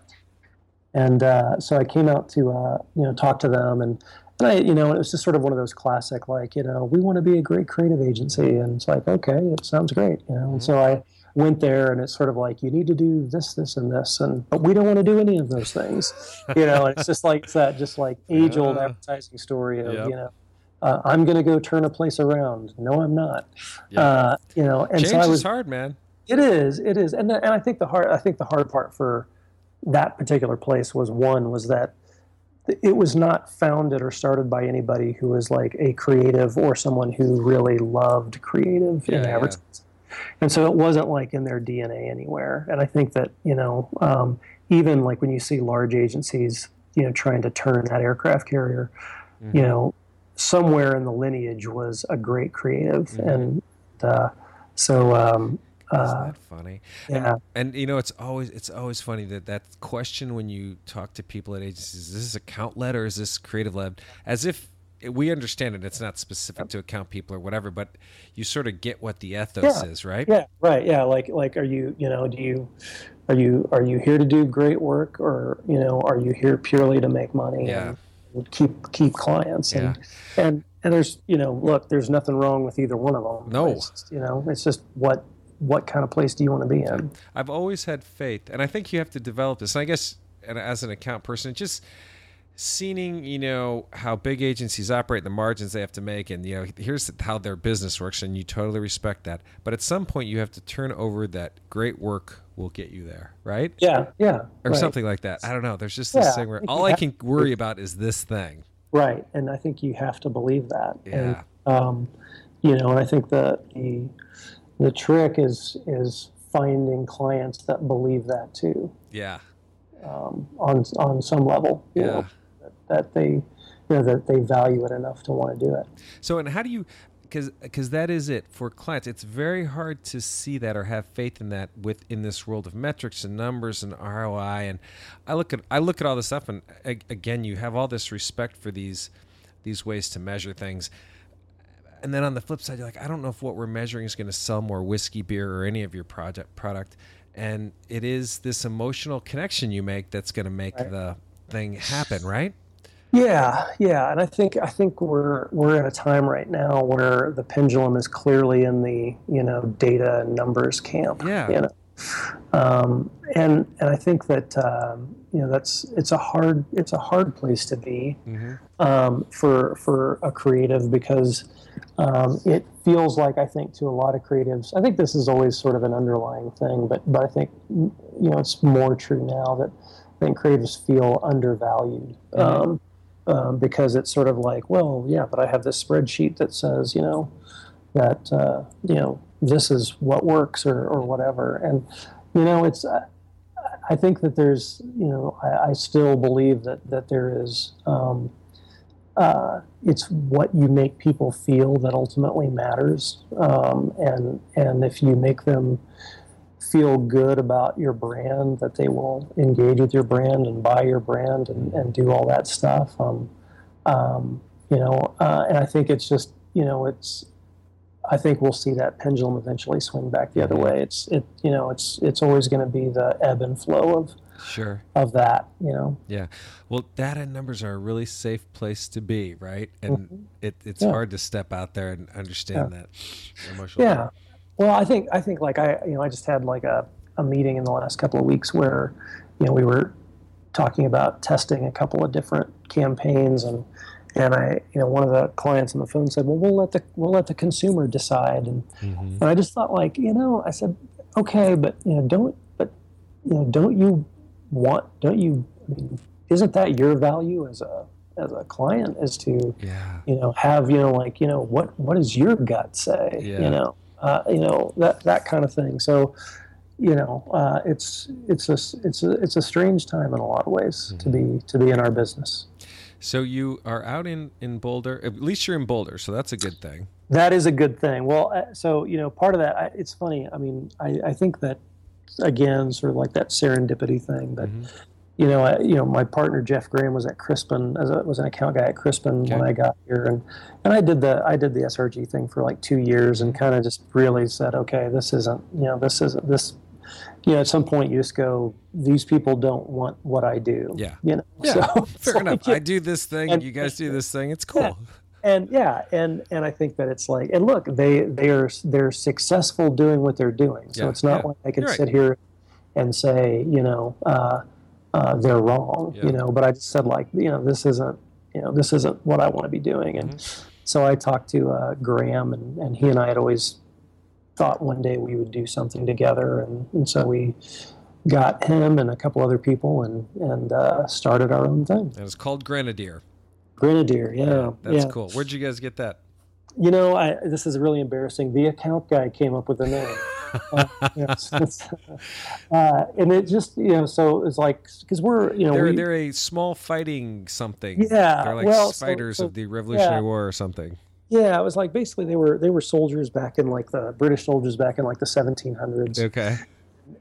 and uh, so I came out to uh, you know talk to them and. And I, you know, it was just sort of one of those classic, like, you know, we want to be a great creative agency, and it's like, okay, it sounds great, you know. And so I went there, and it's sort of like, you need to do this, this, and this, and but we don't want to do any of those things, you know. And it's just like it's that, just like age-old Yeah. advertising story of, Yep. you know, uh, I'm going to go turn a place around. No, I'm not. Yeah. Uh, you know, and Change so I was is hard, man. It is. It is, and and I think the hard I think the hard part for that particular place was one was that it was not founded or started by anybody who was like a creative or someone who really loved creative Yeah, in yeah. advertising. And so it wasn't like in their DNA anywhere. And I think that, you know, um, even like when you see large agencies, you know, trying to turn that aircraft carrier, Mm-hmm. you know, somewhere in the lineage was a great creative. Mhm. And uh, so, um, uh, that funny? yeah. And you know, it's always it's always funny that that question when you talk to people at agencies: is this account led or is this creative led? As if we understand it, it's not specific to account people or whatever, but you sort of get what the ethos Yeah. is, right? Yeah, right. Yeah, like like are you you know do you are you are you here to do great work or you know are you here purely to make money Yeah. and keep keep clients and Yeah. and and there's you know look there's nothing wrong with either one of them. No. It's just, you know it's just what what kind of place do you want to be in? I've always had faith, and I think you have to develop this. And I guess, and as an account person, just seeing, you know, how big agencies operate, the margins they have to make, and you know, here's how their business works, and you totally respect that. But at some point, you have to turn over that great work will get you there, right? Yeah, yeah, Or right. something like that. I don't know. There's just this Yeah, thing where all I can worry about is this thing. Right, and I think you have to believe that. Yeah. And, um, you know, and I think the the the trick is is finding clients that believe that too. Yeah. um, on on some level. Yeah. know, that, they you know that they value it enough to want to do it. So, and how do you, because because that is it for clients. It's very hard to see that or have faith in that within this world of metrics and numbers and ROI. And I look at I look at all this stuff, and again, you have all this respect for these these ways to measure things. And then on the flip side, you're like, I don't know if what we're measuring is going to sell more whiskey, beer, or any of your project product. And it is this emotional connection you make that's going to make Right. the thing happen, right? Yeah, yeah, and I think I think we're we're at a time right now where the pendulum is clearly in the you know data and numbers camp. Yeah. You know, um, and and I think that um, you know that's it's a hard it's a hard place to be. Mm-hmm. um, for for a creative because um, it feels like I think to a lot of creatives. I think this is always sort of an underlying thing, but but I think you know it's more true now that I think creatives feel undervalued. Um, um, because it's sort of like, well, yeah, but I have this spreadsheet that says, you know, that uh, you know this is what works or, or whatever, and you know, it's. I, think that there's, you know, I, I still believe that that there is. Um, uh, it's what you make people feel that ultimately matters, um, and and if you make them feel good about your brand, that they will engage with your brand and buy your brand and, and do all that stuff. Um, um, you know, uh, and I think it's just, you know, it's. I think we'll see that pendulum eventually swing back the other way. It's it, you know, it's it's always going to be the ebb and flow of Sure. of that. You know. Yeah. Well, data and numbers are a really safe place to be, right? And it, it's Yeah. hard to step out there and understand that emotional. Yeah. Well, I think I think like I you know I just had like a, a meeting in the last couple of weeks where you know we were talking about testing a couple of different campaigns and and I you know one of the clients on the phone said well we'll let the we'll let the consumer decide and Mhm. and I just thought like you know I said okay but you know don't but you know don't you want don't you I mean, isn't that your value as a as a client is to Yeah. you know have you know like you know what what does your gut say Yeah. you know uh, you know that that kind of thing so you know uh, it's it's a it's a it's a strange time in a lot of ways to be to be in our business So you are out in in Boulder. At least you're in Boulder, so that's a good thing. that is a good thing well uh, so you know part of that I, it's funny i mean I, I think that again sort of like that serendipity thing but Mhm. You know, I, you know, my partner Jeff Graham was at Crispin as a, was an account guy at Crispin when I got here, and and I did the I did the SRG thing for like two years, and kind of just really said, okay, this isn't, you know, this isn't this, you know, at some point you just go, these people don't want what I do, Yeah. you know, Yeah. So Fair enough. I do this thing, and- you guys do this thing. It's cool. and yeah, and and I think that it's like, and look, they they are they're successful doing what they're doing, so Yeah, it's not yeah. like I can You're right. sit here and say, you know, uh, uh, they're wrong, Yeah. you know. But I just said like, you know, this isn't, you know, this isn't what I want to be doing, and Mm-hmm. so I talked to uh, Graham, and and he and I had always thought one day we would do something together, and, and so we got him and a couple other people and and uh, started our own thing. And it's called Grenadier. Grenadier, yeah, That's yeah. cool. Where'd you guys get that? You know, I, this is really embarrassing. The account guy came up with the name. uh, uh, and it just, you know, so it's like, because we're, you know, They're we, they're a small fighting something. Yeah, They're like well, so- fighters so- of the Revolutionary yeah. War or something. yeah, it was like basically they were they were soldiers back in like the British soldiers back in like the 1700s. Okay.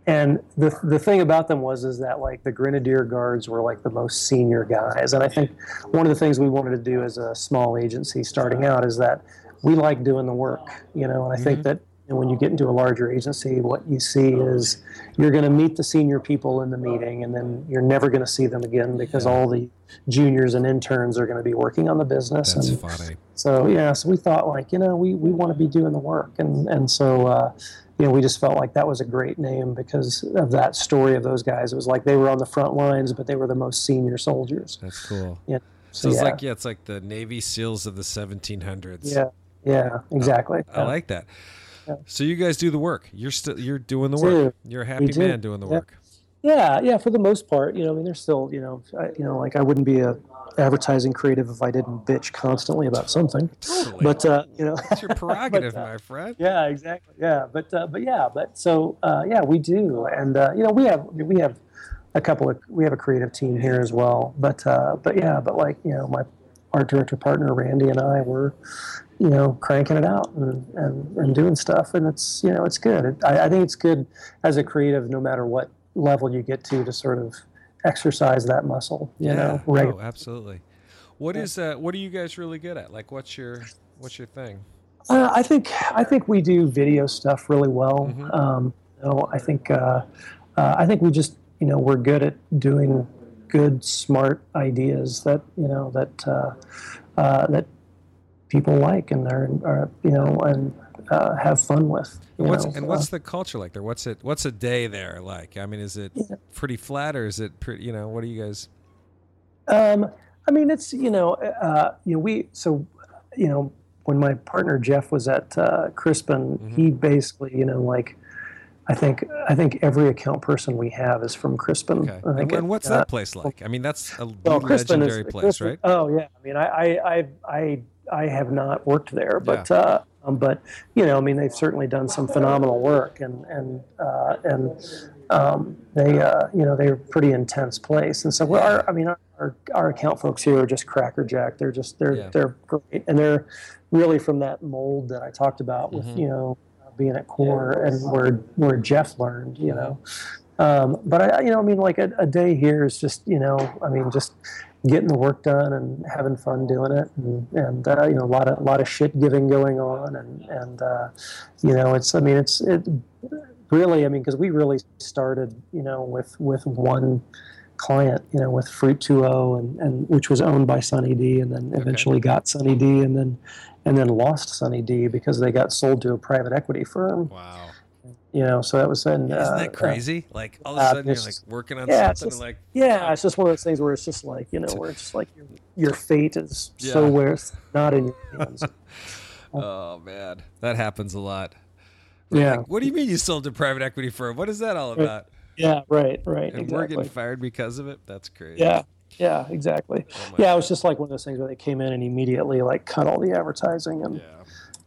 and the the thing about them was is that like the grenadier guards were like the most senior guys and i think one of the things we wanted to do as a small agency starting out is that we like doing the work you know and i think that when you get into a larger agency what you see is you're going to meet the senior people in the meeting and then you're never going to see them again because all the juniors and interns are going to be working on the business That's and funny. so yeah, so we thought like you know we, we want to be doing the work, and and so uh, you know we just felt like that was a great name because of that story of those guys. It was like they were on the front lines, but they were the most senior soldiers. That's cool. Yeah. So So, it's yeah, like yeah, it's like the Navy SEALs of the 1700s. yeah, yeah, exactly. I like that. Yeah. So you guys do the work. You're still you're doing the work. do. You're a happy do. man doing the Yeah. work. Yeah, yeah. For the most part, you know, I mean, there's still, you know, I, you know, like I wouldn't be a advertising creative if I didn't bitch constantly about something. Totally. But uh, you know, It's your prerogative, but, uh, my friend. Yeah, exactly. Yeah, but uh, but yeah, but so uh, yeah, we do, and uh, you know, we have we have a couple of we have a creative team here as well. But uh, but yeah, but like you know, my art director partner Randy and I were you know cranking it out and, and, and doing stuff, and it's you know it's good. It, I, I think it's good as a creative, no matter what level you get to, to sort of exercise that muscle. You know, Oh, absolutely. What is uh what are you guys really good at? Like what's your what's your thing? Uh, I think I think we do video stuff really well. Mhm. Um, you know, I think uh, uh, I think we just you know we're good at doing good, smart ideas that you know that uh, uh, that people like and are, are you know and uh, have fun with. And what's and what's the culture like there? What's it what's a day there like? I mean, is it Yeah. pretty flat or is it pretty you know, what do you guys Um, I mean, it's you know, uh, you know, we so you know when my partner Jeff was at uh, Crispin, Mhm. he basically you know like I think I think every account person we have is from Crispin. Okay. And, and what's uh, that place like? I mean, that's a Well, Crispin is legendary place, Crispin- right? Oh yeah, I mean, I I I I, I have not worked there, but uh, um, but you know, I mean, they've certainly done some phenomenal work, and and uh, and um, they uh, you know they're a pretty intense place, and so we're, our I mean our, our account folks here are just crackerjack. They're just they're Yeah. they're great, and they're really from that mold that I talked about with Mhm. you know being at core and where where Jeff learned, you know. Um, but I, you know, I mean, like a, a day here is just, you know, I mean, just getting the work done and having fun doing it, and, and uh, you know, a lot of a lot of shit giving going on, and and uh, you know, it's, I mean, it's it really, I mean, because we really started, you know, with with one client, you know, with Fruit2O, and, and which was owned by Sunny D, and then eventually got Sunny D, and then and then lost Sunny D because they got sold to a private equity firm. Wow. You know, so that was in. Isn't uh, that crazy? Like all of a uh, sudden you're like working on yeah, something just- like Yeah, it's just one of those things where it's just like you know, where it's just like your, your fate is so Yeah. where it's not in your hands. Oh man, that happens a lot. yeah, Like, what do you mean you sold to private equity firm? What is that all about? yeah, right, right, And we're getting fired because of it. That's crazy. Yeah, yeah, exactly. Oh Yeah, it was just like one of those things where they came in and immediately like cut all the advertising, and Yeah.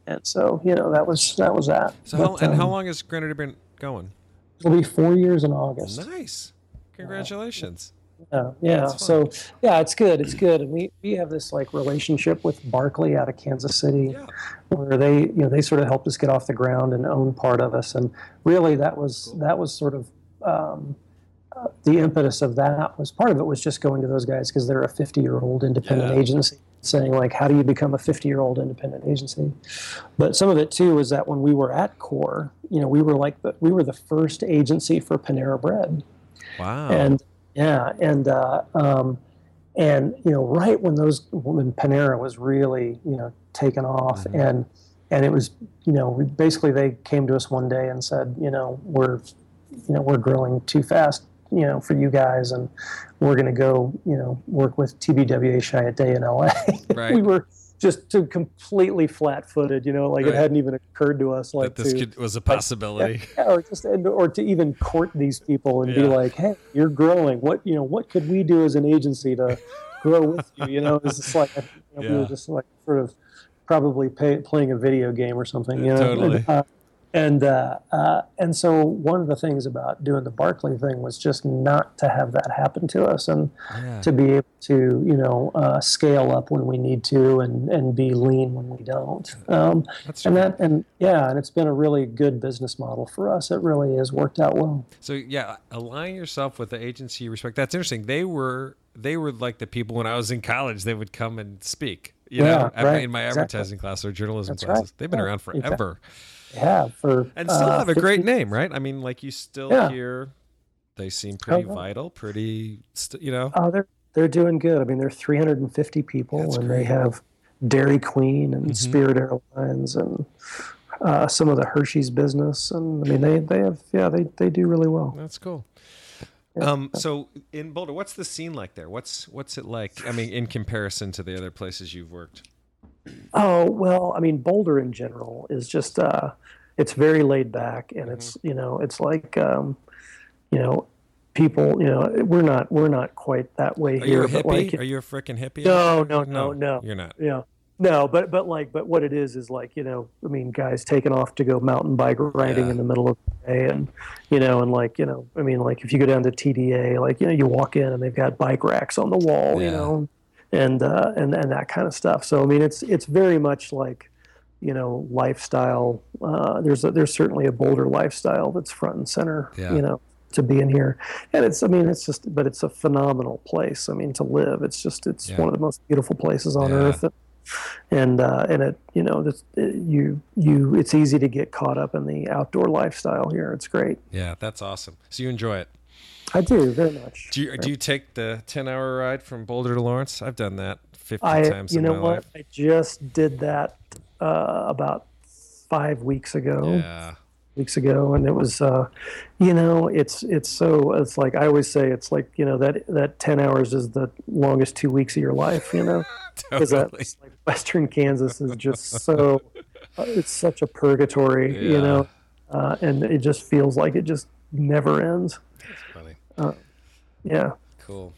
And so you know that was that was that. So how, But, and how um, long has Grenadier been going? It'll be four years in August. Nice. Congratulations. Yeah, yeah. So yeah, it's good. It's good, and we we have this like relationship with Barkley out of Kansas City. Yeah. where they you know they sort of helped us get off the ground and own part of us and really that was that was sort of um, uh, the impetus of that was part of it was just going to those guys because they're a 50 year old independent Yeah. agency saying like how do you become a 50 year old independent agency but some of it too was that when we were at core you know we were like the, we were the first agency for panera bread Wow. and yeah, and uh, um, and you know, right when those when Panera was really you know taken off, Mhm. and and it was you know basically they came to us one day and said you know we're you know we're growing too fast you know for you guys and we're going to go you know work with TBWA Chiat Day in LA. Right. we were just to completely flat-footed. You know, like Right. it hadn't even occurred to us like that this to could, was a possibility. yeah, or just or to even court these people and be like, hey, you're growing. What you know? What could we do as an agency to grow with you? You know, it's just like you know, we Yeah. were just like sort of probably pay, playing a video game or something. You know? Totally. And, uh, and uh, uh, and so one of the things about doing the Barkley thing was just not to have that happen to us and Yeah. to be able to you know uh, scale up when we need to and and be lean when we don't. Um, and that and yeah, and it's been a really good business model for us. It really has worked out well. So yeah, align yourself with the agency you respect. That's interesting. They were they were like the people when I was in college. They would come and speak. You Yeah, know, right, in my exactly. advertising class or journalism That's right. classes. They've been Yeah, around exactly. Yeah, for and still uh, have a great name, right? I mean, like you still Yeah. hear they seem pretty yeah. vital, pretty, st- you know. Oh, they're they're doing good. I mean, they're 350 people, That's and great. Mm-hmm. they have Dairy Queen and Spirit Airlines and uh, some of the Hershey's business, and I mean, they they have yeah, they they do really well. That's cool. Um, so in Boulder, what's the scene like there? What's what's it like? I mean, in comparison to the other places you've worked. Oh well, I mean, Boulder in general is just uh, it's very laid back, and it's Mm-hmm. you know, it's like um, you know, people, you know, we're not we're not quite that way Are here, you a hippie? like Are you a freaking hippie? No, there? no, no, no. You're not. Yeah. No, but but like but what it is is like you know I mean guys taking off to go mountain bike riding Yeah. in the middle of the day and you know and like you know I mean like if you go down to TDA like you know you walk in and they've got bike racks on the wall Yeah. you know and uh, and and that kind of stuff so I mean it's it's very much like you know lifestyle uh, there's a, there's certainly a Boulder lifestyle that's front and center Yeah. you know to be in here and it's I mean it's just but it's a phenomenal place I mean to live it's just it's Yeah. one of the most beautiful places on Yeah. earth and uh, and it you know it, you you it's easy to get caught up in the outdoor lifestyle here it's great Yeah, that's awesome. So you enjoy it. I do very much Do you do you take the ten hour ride from Boulder to Lawrence? I've done that fifty I times you know what life. I just did that uh, about five weeks ago Yeah. weeks ago and it was uh you know it's it's so it's like i always say it's like you know that that 10 hours is the longest two weeks of your life you know because Totally. that's like western kansas is just so uh, it's such a purgatory Yeah. you know uh, and it just feels like it just never ends Funny. yeah Cool.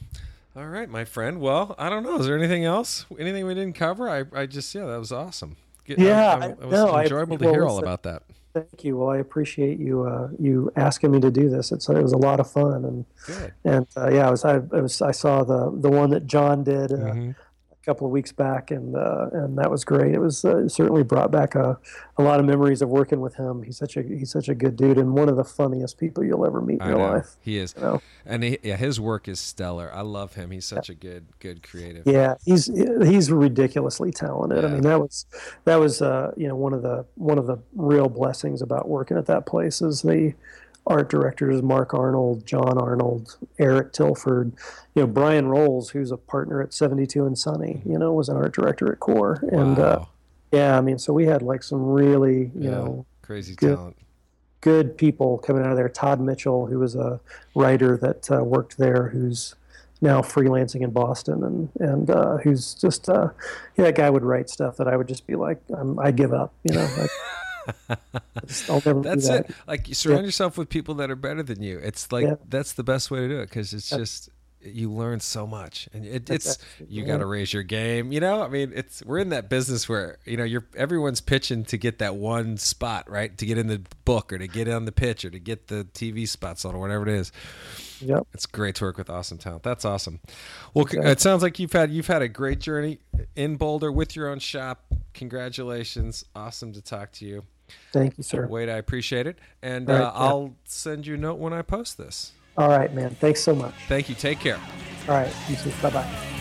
All right, my friend. Well, I don't know. Is there anything else? Anything we didn't cover? I, I just yeah, that was awesome. Yeah, I, I, I- it was no, I- enjoyable to well, hear all about that. thank you well i appreciate you uh you asking me to do this it's it was a lot of fun and Good. and uh, yeah i was i, I was i saw the the one that john did uh, Mhm. a couple of weeks back, and uh, and that was great. It was uh, certainly brought back a, a lot of memories of working with him. He's such a he's such a good dude, and one of the funniest people you'll ever meet in I your know life. he is, You know? and he, yeah, his work is stellar. I love him. He's such a good, good creative. Yeah, he's he's ridiculously talented. I mean, that was that was uh, you know one of the one of the real blessings about working at that place is the art directors Mark Arnold, John Arnold, Eric Tilford, you know Brian Rolls, who's a partner at 72 and Sunny, you know, was an art director at Core, and uh, Wow. yeah, I mean, so we had like some really you Yeah. know crazy good. talent. good people coming out of there. Todd Mitchell, who was a writer that uh, worked there, who's now freelancing in Boston, and and uh, who's just uh, yeah, that guy would write stuff that I would just be like, I'm, I give up, you know. Like, I'll never That's that. it. Like you surround yourself with people that are better than you. It's like Yeah. that's the best way to do it because it's just you learn so much, and it, it's you got to raise your game. You know, I mean, it's we're in that business where you know you're everyone's pitching to get that one spot right to get in the book or to get on the pitch or to get the TV spots on or whatever it is. Yep. It's great to work with awesome talent. That's awesome. Well, c it sounds like you've had you've had a great journey in Boulder with your own shop. Congratulations! Awesome to talk to you. Thank you, sir. wait I appreciate it, and right, uh, yeah. I'll send you a note when I post this. All right, man. Thanks so much. Thank you. Take care. All right. You too. Bye bye.